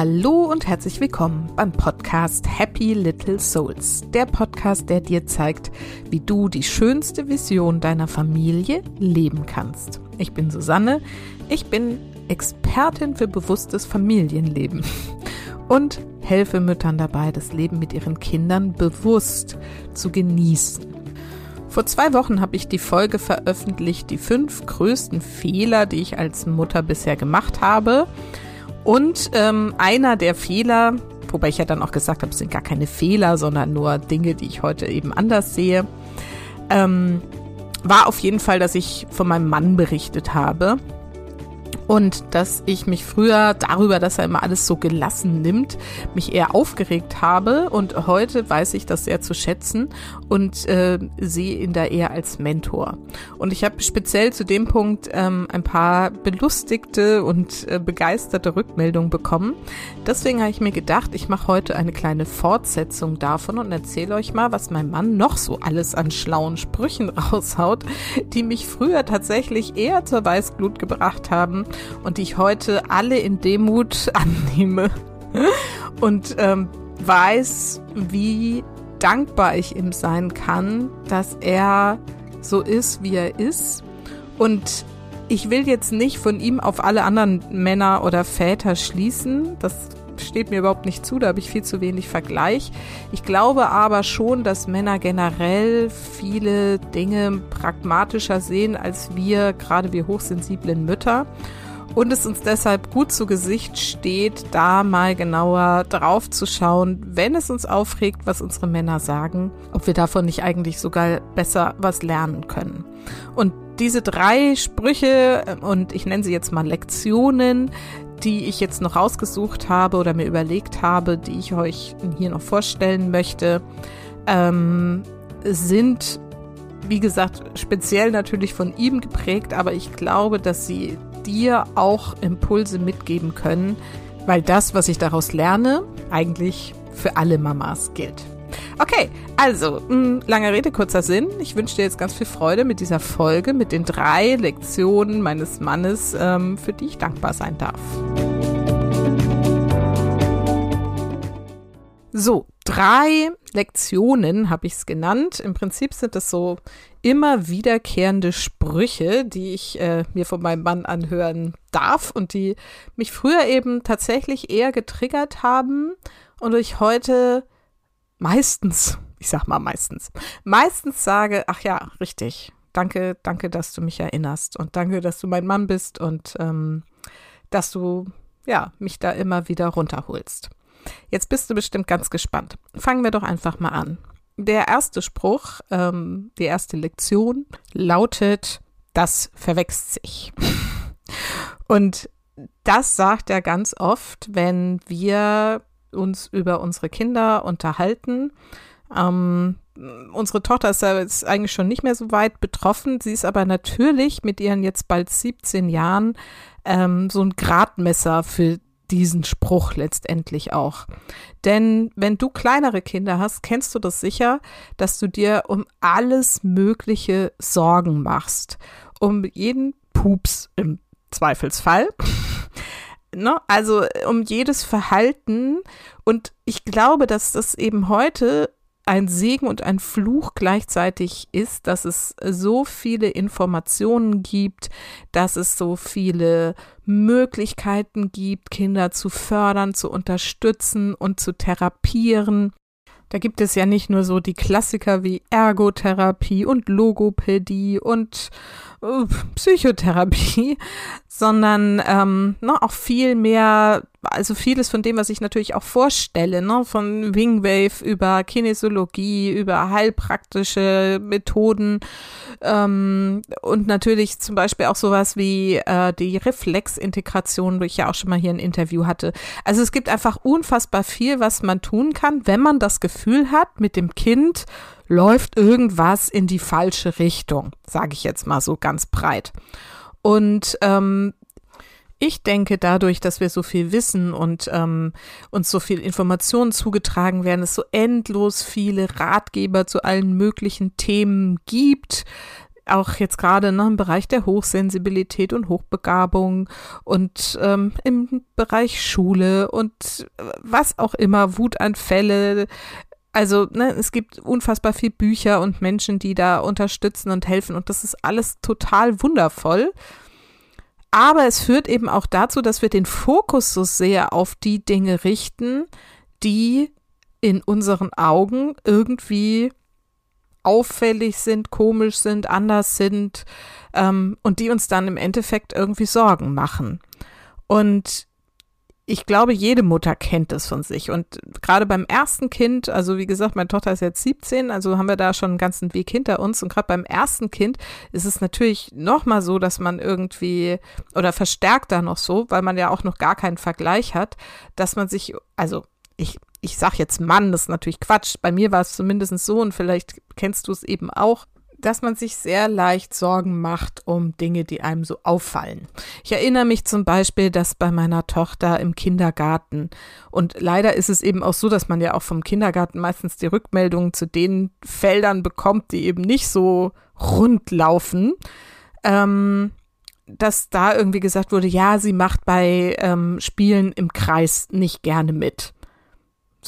Hallo und herzlich willkommen beim Podcast Happy Little Souls. Der Podcast, der dir zeigt, wie du die schönste Vision deiner Familie leben kannst. Ich bin Susanne, ich bin Expertin für bewusstes Familienleben und helfe Müttern dabei, das Leben mit ihren Kindern bewusst zu genießen. Vor zwei Wochen habe ich die Folge veröffentlicht, die fünf größten Fehler, die ich als Mutter bisher gemacht habe. Und ähm, einer der Fehler, wobei ich ja dann auch gesagt habe, es sind gar keine Fehler, sondern nur Dinge, die ich heute eben anders sehe, ähm, war auf jeden Fall, dass ich von meinem Mann berichtet habe und dass ich mich früher darüber, dass er immer alles so gelassen nimmt, mich eher aufgeregt habe und heute weiß ich das sehr zu schätzen und äh, sehe ihn da eher als Mentor. Und ich habe speziell zu dem Punkt ähm, ein paar belustigte und äh, begeisterte Rückmeldungen bekommen. Deswegen habe ich mir gedacht, ich mache heute eine kleine Fortsetzung davon und erzähle euch mal, was mein Mann noch so alles an schlauen Sprüchen raushaut, die mich früher tatsächlich eher zur Weißglut gebracht haben und die ich heute alle in Demut annehme und ähm, weiß, wie dankbar ich ihm sein kann, dass er so ist, wie er ist. Und ich will jetzt nicht von ihm auf alle anderen Männer oder Väter schließen. Das steht mir überhaupt nicht zu, da habe ich viel zu wenig Vergleich. Ich glaube aber schon, dass Männer generell viele Dinge pragmatischer sehen als wir, gerade wir hochsensiblen Mütter und es uns deshalb gut zu Gesicht steht, da mal genauer drauf zu schauen, wenn es uns aufregt, was unsere Männer sagen, ob wir davon nicht eigentlich sogar besser was lernen können. Und diese drei Sprüche, äh, und ich nenne sie jetzt mal Lektionen, die ich jetzt noch rausgesucht habe oder mir überlegt habe, die ich euch hier noch vorstellen möchte, ähm, sind, wie gesagt, speziell natürlich von ihm geprägt, aber ich glaube, dass sie dir auch Impulse mitgeben können, weil das, was ich daraus lerne, eigentlich für alle Mamas gilt. Okay, also, mh, lange Rede, kurzer Sinn. Ich wünsche dir jetzt ganz viel Freude mit dieser Folge, mit den drei Lektionen meines Mannes, ähm, für die ich dankbar sein darf. So, drei Lektionen habe ich es genannt. Im Prinzip sind es so immer wiederkehrende Sprüche, die ich äh, mir von meinem Mann anhören darf und die mich früher eben tatsächlich eher getriggert haben und ich heute meistens, ich sag mal meistens, meistens sage, ach ja, richtig, danke, danke, dass du mich erinnerst und danke, dass du mein Mann bist und ähm, dass du ja mich da immer wieder runterholst. Jetzt bist du bestimmt ganz gespannt. Fangen wir doch einfach mal an. Der erste Spruch, ähm, die erste Lektion lautet, das verwechselt sich. Und das sagt er ganz oft, wenn wir uns über unsere Kinder unterhalten. Ähm, unsere Tochter ist ja jetzt eigentlich schon nicht mehr so weit betroffen. Sie ist aber natürlich mit ihren jetzt bald 17 Jahren ähm, so ein Gradmesser für diesen Spruch letztendlich auch. Denn wenn du kleinere Kinder hast, kennst du das sicher, dass du dir um alles Mögliche Sorgen machst. Um jeden Pups im Zweifelsfall. ne? Also um jedes Verhalten. Und ich glaube, dass das eben heute ein Segen und ein Fluch gleichzeitig ist, dass es so viele Informationen gibt, dass es so viele Möglichkeiten gibt, Kinder zu fördern, zu unterstützen und zu therapieren. Da gibt es ja nicht nur so die Klassiker wie Ergotherapie und Logopädie und Psychotherapie, sondern ähm, ne, auch viel mehr, also vieles von dem, was ich natürlich auch vorstelle, ne, von Wingwave über Kinesiologie, über heilpraktische Methoden ähm, und natürlich zum Beispiel auch sowas wie äh, die Reflexintegration, wo ich ja auch schon mal hier ein Interview hatte. Also es gibt einfach unfassbar viel, was man tun kann, wenn man das Gefühl hat, mit dem Kind läuft irgendwas in die falsche Richtung, sage ich jetzt mal so ganz breit. Und ähm, ich denke, dadurch, dass wir so viel wissen und ähm, uns so viel Informationen zugetragen werden, es so endlos viele Ratgeber zu allen möglichen Themen gibt, auch jetzt gerade ne, im Bereich der Hochsensibilität und Hochbegabung und ähm, im Bereich Schule und äh, was auch immer, Wutanfälle. Also ne, es gibt unfassbar viel Bücher und Menschen, die da unterstützen und helfen und das ist alles total wundervoll. Aber es führt eben auch dazu, dass wir den Fokus so sehr auf die Dinge richten, die in unseren Augen irgendwie auffällig sind, komisch sind, anders sind ähm, und die uns dann im Endeffekt irgendwie Sorgen machen. Und ich glaube, jede Mutter kennt es von sich. Und gerade beim ersten Kind, also wie gesagt, meine Tochter ist jetzt 17, also haben wir da schon einen ganzen Weg hinter uns. Und gerade beim ersten Kind ist es natürlich nochmal so, dass man irgendwie, oder verstärkt da noch so, weil man ja auch noch gar keinen Vergleich hat, dass man sich, also ich ich sag jetzt Mann, das ist natürlich Quatsch. Bei mir war es zumindest so und vielleicht kennst du es eben auch, dass man sich sehr leicht Sorgen macht um Dinge, die einem so auffallen. Ich erinnere mich zum Beispiel, dass bei meiner Tochter im Kindergarten und leider ist es eben auch so, dass man ja auch vom Kindergarten meistens die Rückmeldungen zu den Feldern bekommt, die eben nicht so rund laufen. Ähm, dass da irgendwie gesagt wurde, ja, sie macht bei ähm, Spielen im Kreis nicht gerne mit.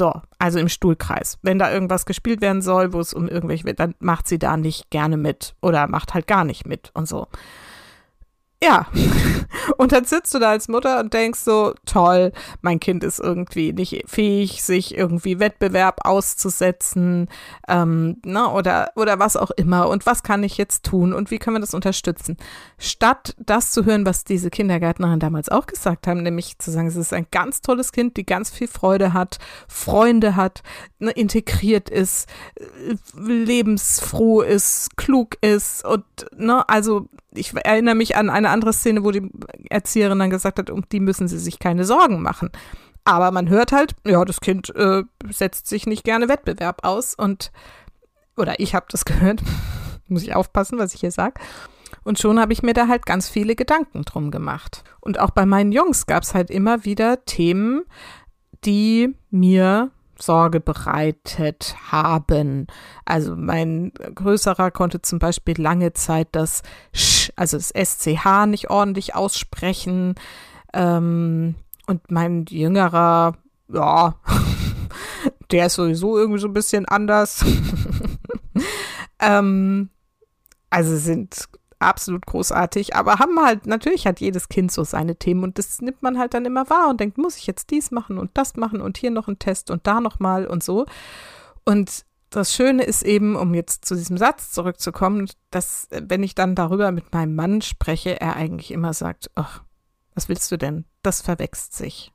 So, also im Stuhlkreis. Wenn da irgendwas gespielt werden soll, wo es um irgendwelche, dann macht sie da nicht gerne mit oder macht halt gar nicht mit und so. Ja. Und dann sitzt du da als Mutter und denkst so, toll, mein Kind ist irgendwie nicht fähig, sich irgendwie Wettbewerb auszusetzen, ähm, ne, oder, oder was auch immer. Und was kann ich jetzt tun und wie können wir das unterstützen? Statt das zu hören, was diese Kindergärtnerin damals auch gesagt haben, nämlich zu sagen, es ist ein ganz tolles Kind, die ganz viel Freude hat, Freunde hat, ne, integriert ist, äh, lebensfroh ist, klug ist und, ne, also ich erinnere mich an eine andere Szene, wo die Erzieherin dann gesagt hat, um die müssen sie sich keine Sorgen machen. Aber man hört halt, ja, das Kind äh, setzt sich nicht gerne Wettbewerb aus und, oder ich habe das gehört, muss ich aufpassen, was ich hier sage. Und schon habe ich mir da halt ganz viele Gedanken drum gemacht. Und auch bei meinen Jungs gab es halt immer wieder Themen, die mir Sorge bereitet haben. Also mein größerer konnte zum Beispiel lange Zeit das Sch, also das SCH nicht ordentlich aussprechen. Ähm, und mein jüngerer, ja, der ist sowieso irgendwie so ein bisschen anders. ähm, also sind absolut großartig, aber haben halt, natürlich hat jedes Kind so seine Themen und das nimmt man halt dann immer wahr und denkt, muss ich jetzt dies machen und das machen und hier noch ein Test und da nochmal und so. Und das Schöne ist eben, um jetzt zu diesem Satz zurückzukommen, dass, wenn ich dann darüber mit meinem Mann spreche, er eigentlich immer sagt, ach, was willst du denn? Das verwächst sich.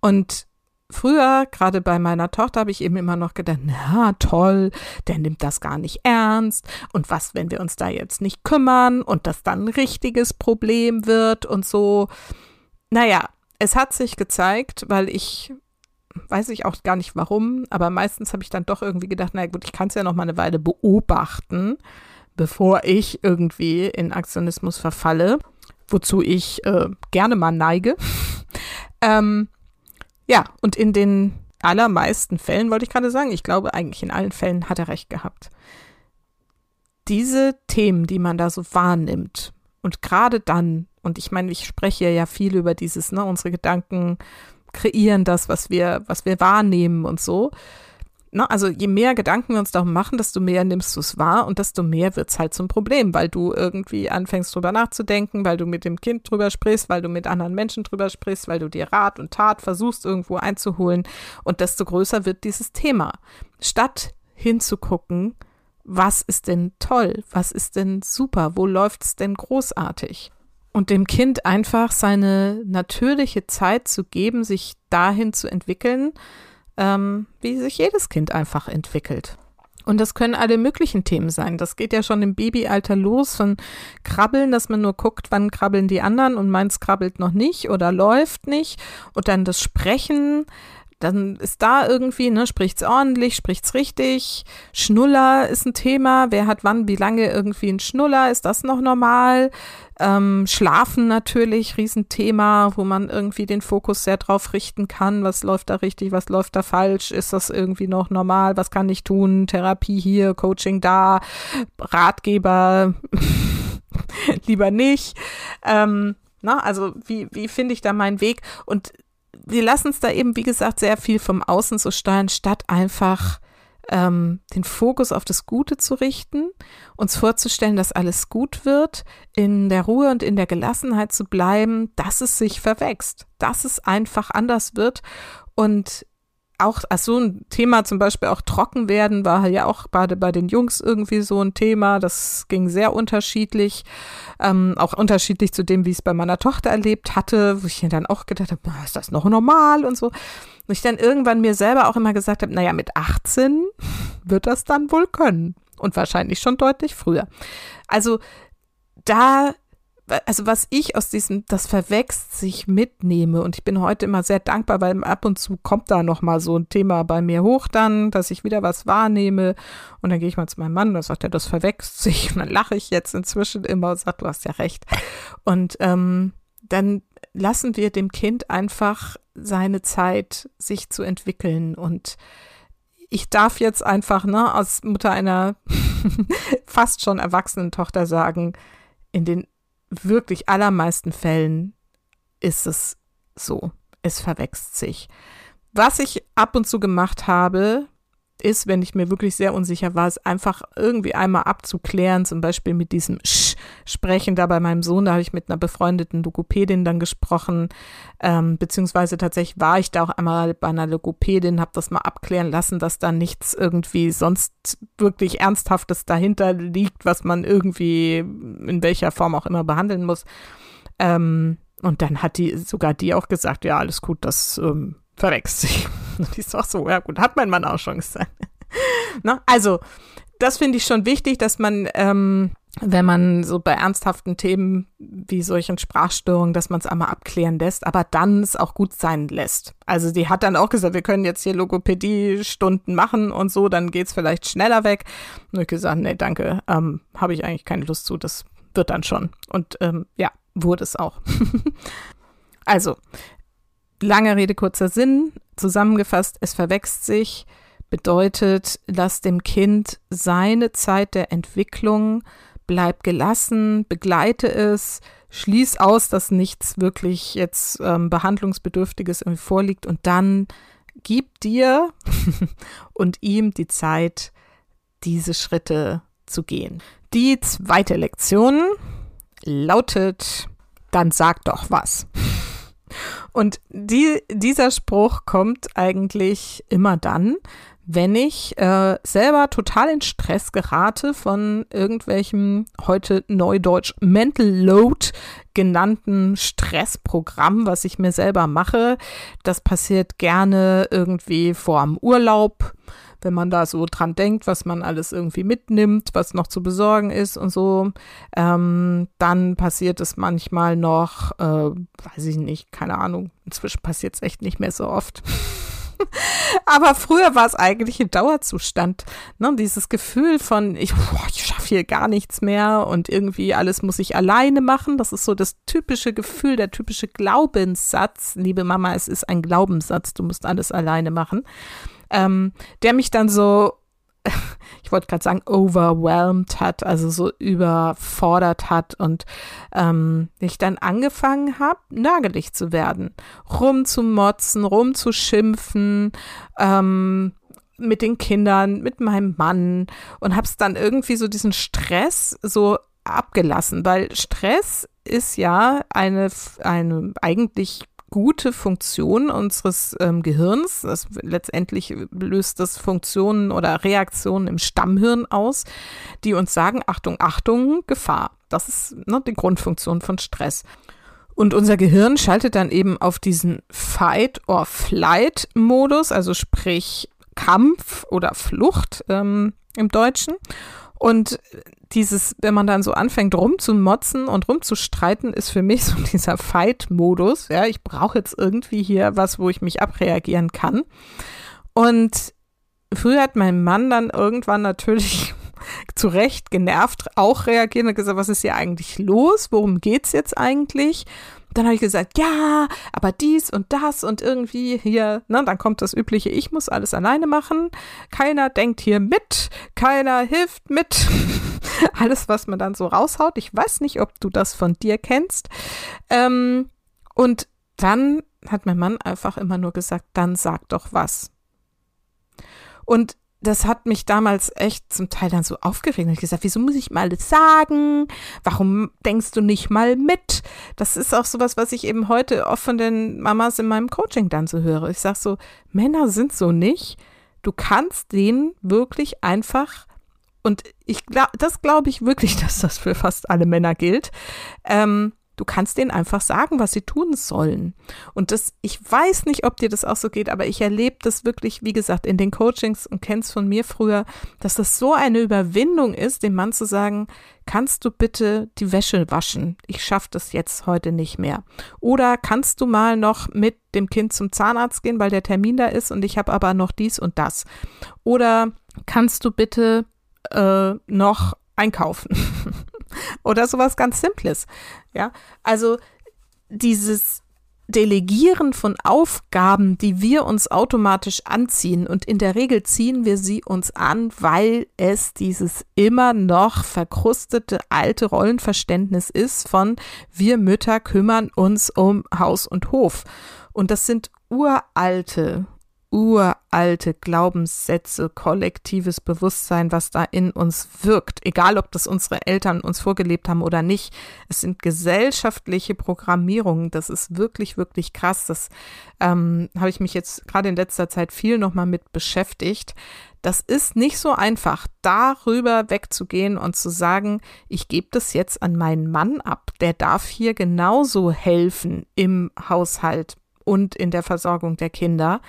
Und Früher, gerade bei meiner Tochter, habe ich eben immer noch gedacht, na toll, der nimmt das gar nicht ernst. Und was, wenn wir uns da jetzt nicht kümmern und das dann ein richtiges Problem wird und so. Naja, es hat sich gezeigt, weil ich, weiß ich auch gar nicht warum, aber meistens habe ich dann doch irgendwie gedacht, na gut, ich kann es ja noch mal eine Weile beobachten, bevor ich irgendwie in Aktionismus verfalle, wozu ich äh, gerne mal neige. ähm, ja, und in den allermeisten Fällen, wollte ich gerade sagen, ich glaube eigentlich in allen Fällen hat er recht gehabt. Diese Themen, die man da so wahrnimmt und gerade dann, und ich meine, ich spreche ja viel über dieses, ne, unsere Gedanken kreieren das, was wir, was wir wahrnehmen und so ne, also je mehr Gedanken wir uns darum machen, desto mehr nimmst du es wahr und desto mehr wird es halt zum Problem, weil du irgendwie anfängst drüber nachzudenken, weil du mit dem Kind drüber sprichst, weil du mit anderen Menschen drüber sprichst, weil du dir Rat und Tat versuchst irgendwo einzuholen und desto größer wird dieses Thema. Statt hinzugucken, was ist denn toll, was ist denn super, wo läuft's denn großartig? Und dem Kind einfach seine natürliche Zeit zu geben, sich dahin zu entwickeln, ähm, wie sich jedes Kind einfach entwickelt. Und das können alle möglichen Themen sein. Das geht ja schon im Babyalter los von Krabbeln, dass man nur guckt, wann krabbeln die anderen und meins krabbelt noch nicht oder läuft nicht. Und dann das Sprechen, dann ist da irgendwie, ne, spricht's ordentlich, spricht's richtig. Schnuller ist ein Thema. Wer hat wann, wie lange irgendwie ein Schnuller? Ist das noch normal? Ähm, Schlafen natürlich, Riesenthema, wo man irgendwie den Fokus sehr drauf richten kann. Was läuft da richtig, was läuft da falsch? Ist das irgendwie noch normal? Was kann ich tun? Therapie hier, Coaching da, Ratgeber lieber nicht. Ähm, na, also wie, wie finde ich da meinen Weg? Und wir lassen es da eben, wie gesagt, sehr viel vom Außen so steuern, statt einfach ähm, den Fokus auf das Gute zu richten, uns vorzustellen, dass alles gut wird, in der Ruhe und in der Gelassenheit zu bleiben, dass es sich verwächst, dass es einfach anders wird. Und auch also so ein Thema zum Beispiel auch trocken werden war ja auch gerade bei den Jungs irgendwie so ein Thema. Das ging sehr unterschiedlich, ähm, auch unterschiedlich zu dem, wie ich es bei meiner Tochter erlebt hatte, wo ich dann auch gedacht habe, ist das noch normal und so. Und ich dann irgendwann mir selber auch immer gesagt habe, naja, mit 18 wird das dann wohl können und wahrscheinlich schon deutlich früher. Also da also was ich aus diesem, das verwächst sich mitnehme und ich bin heute immer sehr dankbar, weil ab und zu kommt da nochmal so ein Thema bei mir hoch dann, dass ich wieder was wahrnehme und dann gehe ich mal zu meinem Mann, da sagt er, das verwächst sich. Und dann lache ich jetzt inzwischen immer und sage, du hast ja recht. Und ähm, dann lassen wir dem Kind einfach seine Zeit, sich zu entwickeln. Und ich darf jetzt einfach, ne, als Mutter einer fast schon erwachsenen Tochter sagen, in den wirklich allermeisten Fällen ist es so. Es verwechselt sich. Was ich ab und zu gemacht habe, ist, wenn ich mir wirklich sehr unsicher war, es einfach irgendwie einmal abzuklären, zum Beispiel mit diesem Sch sprechen da bei meinem Sohn, da habe ich mit einer befreundeten Logopädin dann gesprochen, ähm, beziehungsweise tatsächlich war ich da auch einmal bei einer Logopädin, habe das mal abklären lassen, dass da nichts irgendwie sonst wirklich Ernsthaftes dahinter liegt, was man irgendwie in welcher Form auch immer behandeln muss. Ähm, und dann hat die sogar die auch gesagt, ja, alles gut, das ähm, verwechselt sich. Und ich sag so, ja gut, hat mein Mann auch schon gesagt. ne? Also, das finde ich schon wichtig, dass man, ähm, wenn man so bei ernsthaften Themen wie solchen Sprachstörungen, dass man es einmal abklären lässt, aber dann es auch gut sein lässt. Also die hat dann auch gesagt, wir können jetzt hier Logopädie-Stunden machen und so, dann geht es vielleicht schneller weg. Und ich gesagt, nee, danke, ähm, habe ich eigentlich keine Lust zu, das wird dann schon. Und ähm, ja, wurde es auch. also, Lange Rede, kurzer Sinn. Zusammengefasst, es verwächst sich, bedeutet, lass dem Kind seine Zeit der Entwicklung, bleib gelassen, begleite es, schließ aus, dass nichts wirklich jetzt ähm, behandlungsbedürftiges irgendwie vorliegt und dann gib dir und ihm die Zeit, diese Schritte zu gehen. Die zweite Lektion lautet, dann sag doch was. Und die, dieser Spruch kommt eigentlich immer dann, wenn ich äh, selber total in Stress gerate von irgendwelchem heute neudeutsch Mental Load genannten Stressprogramm, was ich mir selber mache. Das passiert gerne irgendwie vor dem Urlaub wenn man da so dran denkt, was man alles irgendwie mitnimmt, was noch zu besorgen ist und so, ähm, dann passiert es manchmal noch, äh, weiß ich nicht, keine Ahnung, inzwischen passiert es echt nicht mehr so oft. Aber früher war es eigentlich ein Dauerzustand. Ne? Dieses Gefühl von, ich, ich schaffe hier gar nichts mehr und irgendwie alles muss ich alleine machen. Das ist so das typische Gefühl, der typische Glaubenssatz. Liebe Mama, es ist ein Glaubenssatz, du musst alles alleine machen ähm, der mich dann so, ich wollte gerade sagen, overwhelmed hat, also so überfordert hat und ähm, ich dann angefangen habe, nagelig zu werden, rumzumotzen, rumzuschimpfen, ähm, mit den Kindern, mit meinem Mann und habe es dann irgendwie so diesen Stress so abgelassen, weil Stress ist ja eine, eine eigentlich gute Funktion unseres ähm, Gehirns. Das, letztendlich löst das Funktionen oder Reaktionen im Stammhirn aus, die uns sagen, Achtung, Achtung, Gefahr. Das ist ne, die Grundfunktion von Stress. Und unser Gehirn schaltet dann eben auf diesen Fight-or-Flight-Modus, also sprich Kampf oder Flucht ähm, im Deutschen. Und dieses, wenn man dann so anfängt rumzumotzen und rumzustreiten, ist für mich so dieser Fight-Modus. Ja, ich brauche jetzt irgendwie hier was, wo ich mich abreagieren kann. Und früher hat mein Mann dann irgendwann natürlich zu Recht genervt auch reagiert und gesagt, was ist hier eigentlich los? Worum geht's jetzt eigentlich? Dann habe ich gesagt, ja, aber dies und das und irgendwie hier, ne, dann kommt das übliche, ich muss alles alleine machen. Keiner denkt hier mit, keiner hilft mit. alles, was man dann so raushaut. Ich weiß nicht, ob du das von dir kennst. Ähm, und dann hat mein Mann einfach immer nur gesagt, dann sag doch was. Und das hat mich damals echt zum Teil dann so aufgeregt. Ich gesagt, wieso muss ich mal alles sagen? Warum denkst du nicht mal mit? Das ist auch sowas, was ich eben heute oft von den Mamas in meinem Coaching dann so höre. Ich sage so, Männer sind so nicht. Du kannst denen wirklich einfach und ich glaube, das glaube ich wirklich, dass das für fast alle Männer gilt. Ähm, Du kannst denen einfach sagen, was sie tun sollen. Und das, ich weiß nicht, ob dir das auch so geht, aber ich erlebe das wirklich, wie gesagt, in den Coachings und kenn's von mir früher, dass das so eine Überwindung ist, dem Mann zu sagen, kannst du bitte die Wäsche waschen? Ich schaffe das jetzt heute nicht mehr. Oder kannst du mal noch mit dem Kind zum Zahnarzt gehen, weil der Termin da ist und ich habe aber noch dies und das. Oder kannst du bitte äh, noch einkaufen? Oder sowas ganz Simples. Ja, also dieses Delegieren von Aufgaben, die wir uns automatisch anziehen. Und in der Regel ziehen wir sie uns an, weil es dieses immer noch verkrustete alte Rollenverständnis ist von wir Mütter kümmern uns um Haus und Hof. Und das sind uralte, uralte Glaubenssätze, kollektives Bewusstsein, was da in uns wirkt, egal ob das unsere Eltern uns vorgelebt haben oder nicht. Es sind gesellschaftliche Programmierungen. Das ist wirklich, wirklich krass. Das ähm, habe ich mich jetzt gerade in letzter Zeit viel nochmal mit beschäftigt. Das ist nicht so einfach, darüber wegzugehen und zu sagen, ich gebe das jetzt an meinen Mann ab. Der darf hier genauso helfen im Haushalt und in der Versorgung der Kinder.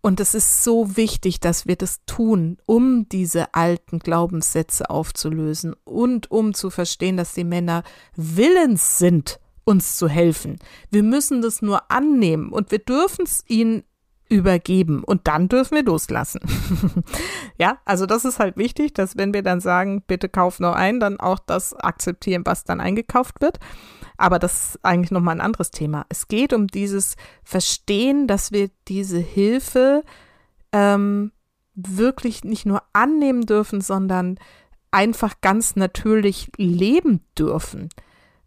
Und es ist so wichtig, dass wir das tun, um diese alten Glaubenssätze aufzulösen und um zu verstehen, dass die Männer willens sind, uns zu helfen. Wir müssen das nur annehmen und wir dürfen es ihnen übergeben und dann dürfen wir loslassen. ja, also das ist halt wichtig, dass wenn wir dann sagen, bitte kauf noch ein, dann auch das akzeptieren, was dann eingekauft wird. Aber das ist eigentlich nochmal ein anderes Thema. Es geht um dieses Verstehen, dass wir diese Hilfe ähm, wirklich nicht nur annehmen dürfen, sondern einfach ganz natürlich leben dürfen.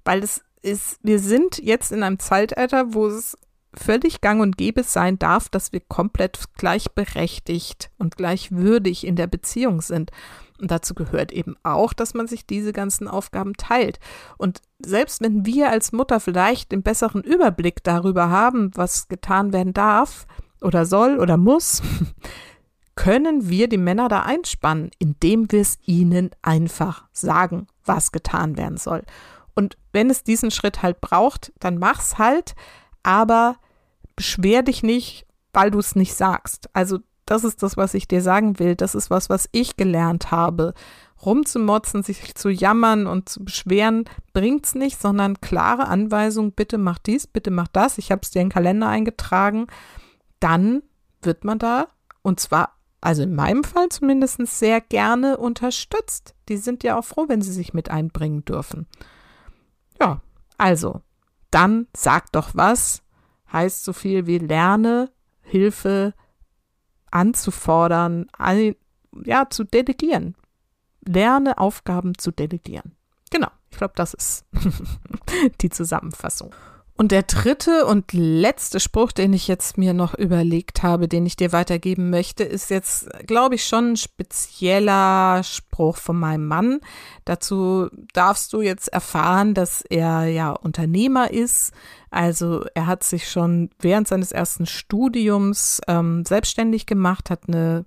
Weil es ist, wir sind jetzt in einem Zeitalter, wo es völlig gang und gäbe sein darf, dass wir komplett gleichberechtigt und gleichwürdig in der Beziehung sind. Und dazu gehört eben auch, dass man sich diese ganzen Aufgaben teilt. Und selbst wenn wir als Mutter vielleicht den besseren Überblick darüber haben, was getan werden darf oder soll oder muss, können wir die Männer da einspannen, indem wir es ihnen einfach sagen, was getan werden soll. Und wenn es diesen Schritt halt braucht, dann mach's halt, aber beschwer dich nicht, weil du es nicht sagst. Also das ist das, was ich dir sagen will. Das ist was, was ich gelernt habe. Rumzumotzen, sich zu jammern und zu beschweren, bringt's nicht, sondern klare Anweisung, bitte mach dies, bitte mach das. Ich habe es dir in den Kalender eingetragen. Dann wird man da, und zwar, also in meinem Fall zumindest, sehr gerne unterstützt. Die sind ja auch froh, wenn sie sich mit einbringen dürfen. Ja, also, dann sag doch was, heißt so viel wie lerne Hilfe anzufordern, ja, zu delegieren. Lerne Aufgaben zu delegieren. Genau, ich glaube, das ist die Zusammenfassung. Und der dritte und letzte Spruch, den ich jetzt mir noch überlegt habe, den ich dir weitergeben möchte, ist jetzt, glaube ich, schon ein spezieller Spruch von meinem Mann. Dazu darfst du jetzt erfahren, dass er ja Unternehmer ist. Also er hat sich schon während seines ersten Studiums ähm, selbstständig gemacht, hat eine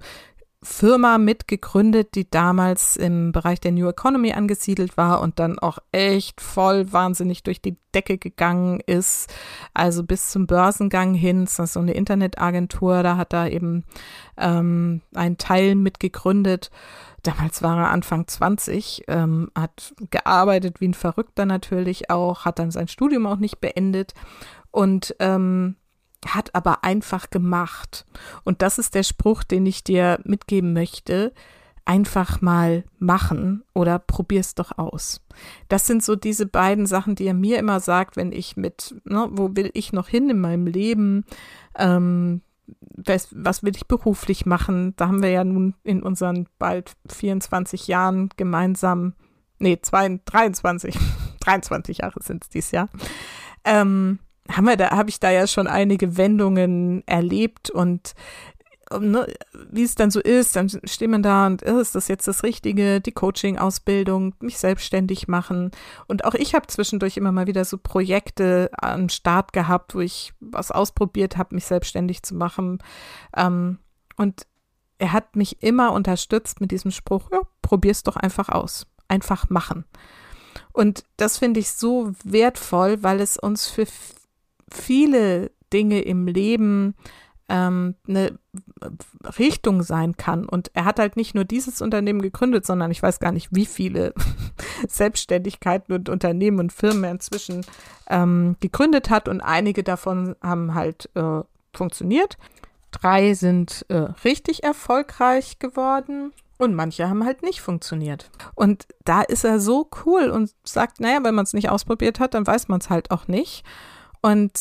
Firma mitgegründet, die damals im Bereich der New Economy angesiedelt war und dann auch echt voll wahnsinnig durch die Decke gegangen ist. Also bis zum Börsengang hin, das ist so eine Internetagentur, da hat er eben ähm, einen Teil mitgegründet. Damals war er Anfang 20, ähm, hat gearbeitet wie ein Verrückter natürlich auch, hat dann sein Studium auch nicht beendet und ähm, hat aber einfach gemacht. Und das ist der Spruch, den ich dir mitgeben möchte. Einfach mal machen oder probier's doch aus. Das sind so diese beiden Sachen, die er mir immer sagt, wenn ich mit, ne, wo will ich noch hin in meinem Leben? Ähm, was, was will ich beruflich machen? Da haben wir ja nun in unseren bald 24 Jahren gemeinsam, nee, zwei, 23, 23 Jahre sind es dieses Jahr, ähm, haben wir da, habe ich da ja schon einige Wendungen erlebt und ne, wie es dann so ist, dann steht man da und oh, ist das jetzt das Richtige, die Coaching-Ausbildung, mich selbstständig machen. Und auch ich habe zwischendurch immer mal wieder so Projekte am Start gehabt, wo ich was ausprobiert habe, mich selbstständig zu machen. Ähm, und er hat mich immer unterstützt mit diesem Spruch, ja, probier's doch einfach aus. Einfach machen. Und das finde ich so wertvoll, weil es uns für viele Dinge im Leben ähm, eine Richtung sein kann. Und er hat halt nicht nur dieses Unternehmen gegründet, sondern ich weiß gar nicht, wie viele Selbstständigkeiten und Unternehmen und Firmen er inzwischen ähm, gegründet hat. Und einige davon haben halt äh, funktioniert. Drei sind äh, richtig erfolgreich geworden. Und manche haben halt nicht funktioniert. Und da ist er so cool und sagt, naja, wenn man es nicht ausprobiert hat, dann weiß man es halt auch nicht. Und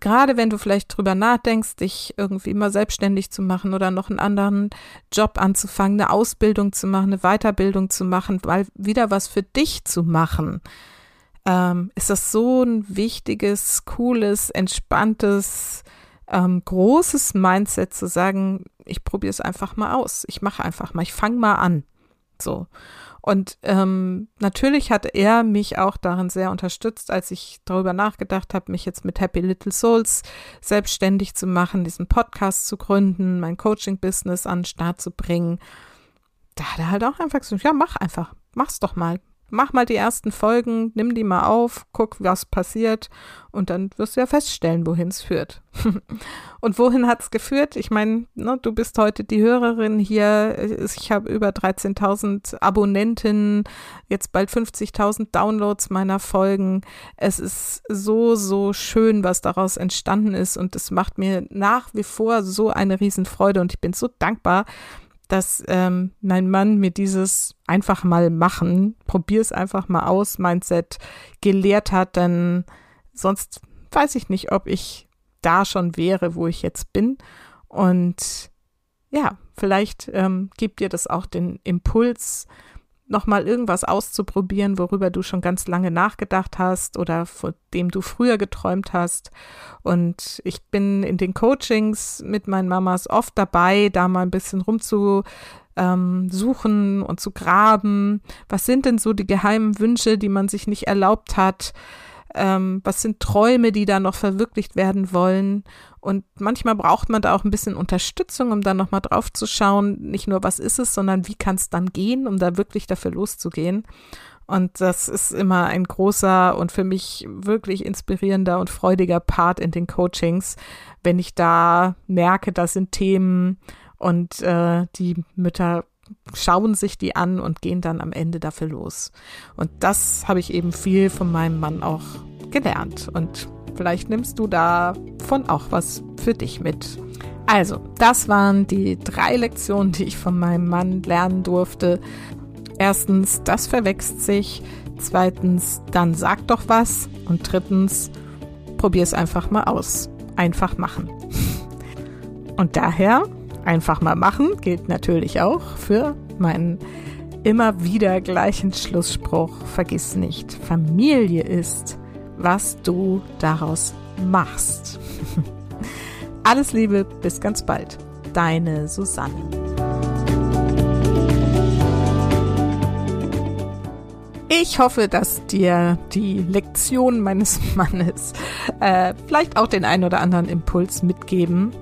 gerade wenn du vielleicht drüber nachdenkst, dich irgendwie mal selbstständig zu machen oder noch einen anderen Job anzufangen, eine Ausbildung zu machen, eine Weiterbildung zu machen, weil wieder was für dich zu machen, ähm, ist das so ein wichtiges, cooles, entspanntes, ähm, großes Mindset zu sagen, ich probiere es einfach mal aus, ich mache einfach mal, ich fange mal an. So. Und ähm, natürlich hat er mich auch darin sehr unterstützt, als ich darüber nachgedacht habe, mich jetzt mit Happy Little Souls selbstständig zu machen, diesen Podcast zu gründen, mein Coaching-Business an den Start zu bringen. Da hat er halt auch einfach gesagt, ja, mach einfach, mach's doch mal, mach mal die ersten Folgen, nimm die mal auf, guck, was passiert und dann wirst du ja feststellen, wohin es führt. und wohin hat es geführt? Ich meine, ne, du bist heute die Hörerin hier. Ich habe über 13.000 Abonnenten, jetzt bald 50.000 Downloads meiner Folgen. Es ist so, so schön, was daraus entstanden ist und es macht mir nach wie vor so eine Riesenfreude und ich bin so dankbar, dass ähm, mein Mann mir dieses einfach mal machen, probier es einfach mal aus, Mindset gelehrt hat, denn sonst weiß ich nicht, ob ich da schon wäre, wo ich jetzt bin. Und ja, vielleicht ähm, gibt dir das auch den Impuls, nochmal irgendwas auszuprobieren, worüber du schon ganz lange nachgedacht hast oder von dem du früher geträumt hast. Und ich bin in den Coachings mit meinen Mamas oft dabei, da mal ein bisschen rumzu ähm, suchen und zu graben. Was sind denn so die geheimen Wünsche, die man sich nicht erlaubt hat? Ähm, was sind Träume, die da noch verwirklicht werden wollen? Und manchmal braucht man da auch ein bisschen Unterstützung, um da nochmal drauf zu schauen, nicht nur was ist es, sondern wie kann es dann gehen, um da wirklich dafür loszugehen. Und das ist immer ein großer und für mich wirklich inspirierender und freudiger Part in den Coachings, wenn ich da merke, das sind Themen und äh, die Mütter schauen sich die an und gehen dann am Ende dafür los. Und das habe ich eben viel von meinem Mann auch gelernt. Und vielleicht nimmst du davon auch was für dich mit. Also, das waren die drei Lektionen, die ich von meinem Mann lernen durfte. Erstens, das verwächst sich. Zweitens, dann sag doch was. Und drittens, probier es einfach mal aus. Einfach machen. Und daher, einfach mal machen gilt natürlich auch für meinen immer wieder gleichen Schlussspruch. Vergiss nicht, Familie ist was du daraus machst. Alles Liebe, bis ganz bald. Deine Susanne. Ich hoffe, dass dir die Lektion meines Mannes äh, vielleicht auch den einen oder anderen Impuls mitgeben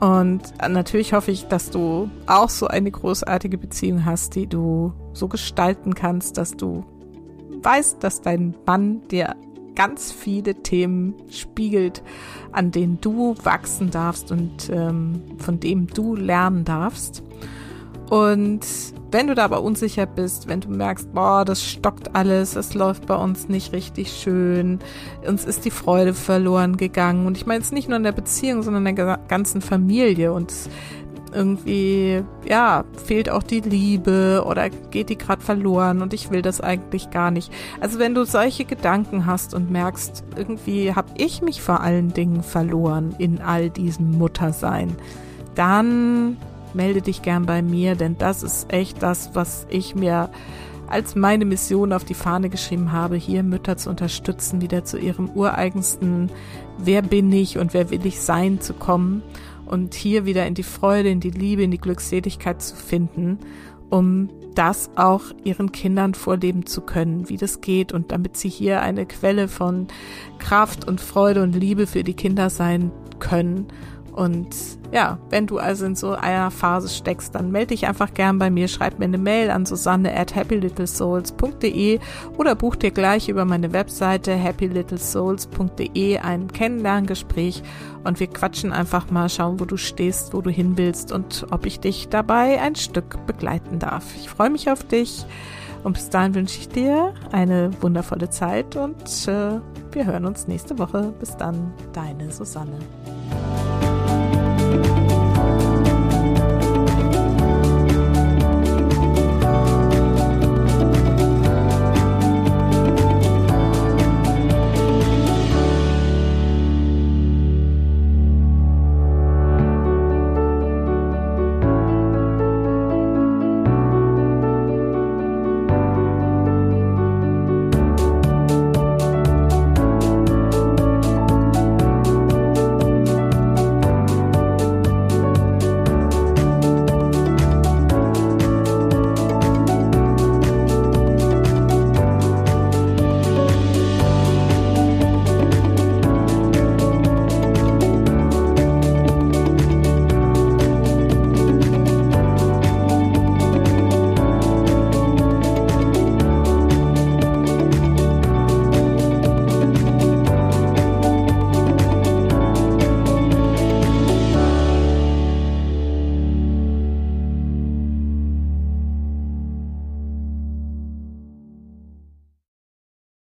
Und natürlich hoffe ich, dass du auch so eine großartige Beziehung hast, die du so gestalten kannst, dass du weißt, dass dein Mann dir ganz viele Themen spiegelt, an denen du wachsen darfst und ähm, von dem du lernen darfst. Und wenn du da aber unsicher bist, wenn du merkst, boah, das stockt alles, es läuft bei uns nicht richtig schön, uns ist die Freude verloren gegangen. Und ich meine es nicht nur in der Beziehung, sondern in der ganzen Familie. Und irgendwie, ja, fehlt auch die Liebe oder geht die gerade verloren und ich will das eigentlich gar nicht. Also wenn du solche Gedanken hast und merkst, irgendwie habe ich mich vor allen Dingen verloren in all diesem Muttersein, dann melde dich gern bei mir, denn das ist echt das, was ich mir als meine Mission auf die Fahne geschrieben habe, hier Mütter zu unterstützen, wieder zu ihrem ureigensten. Wer bin ich und wer will ich sein zu kommen und hier wieder in die Freude, in die Liebe, in die Glückseligkeit zu finden, um das auch ihren Kindern vorleben zu können, wie das geht und damit sie hier eine Quelle von Kraft und Freude und Liebe für die Kinder sein können und ja, wenn du also in so einer Phase steckst, dann melde dich einfach gern bei mir, schreib mir eine Mail an susanne at happylittlesouls.de oder buch dir gleich über meine Webseite happylittlesouls.de ein Kennenlerngespräch und wir quatschen einfach mal, schauen, wo du stehst, wo du hin willst und ob ich dich dabei ein Stück begleiten darf. Ich freue mich auf dich und bis dahin wünsche ich dir eine wundervolle Zeit und äh, wir hören uns nächste Woche. Bis dann, deine Susanne.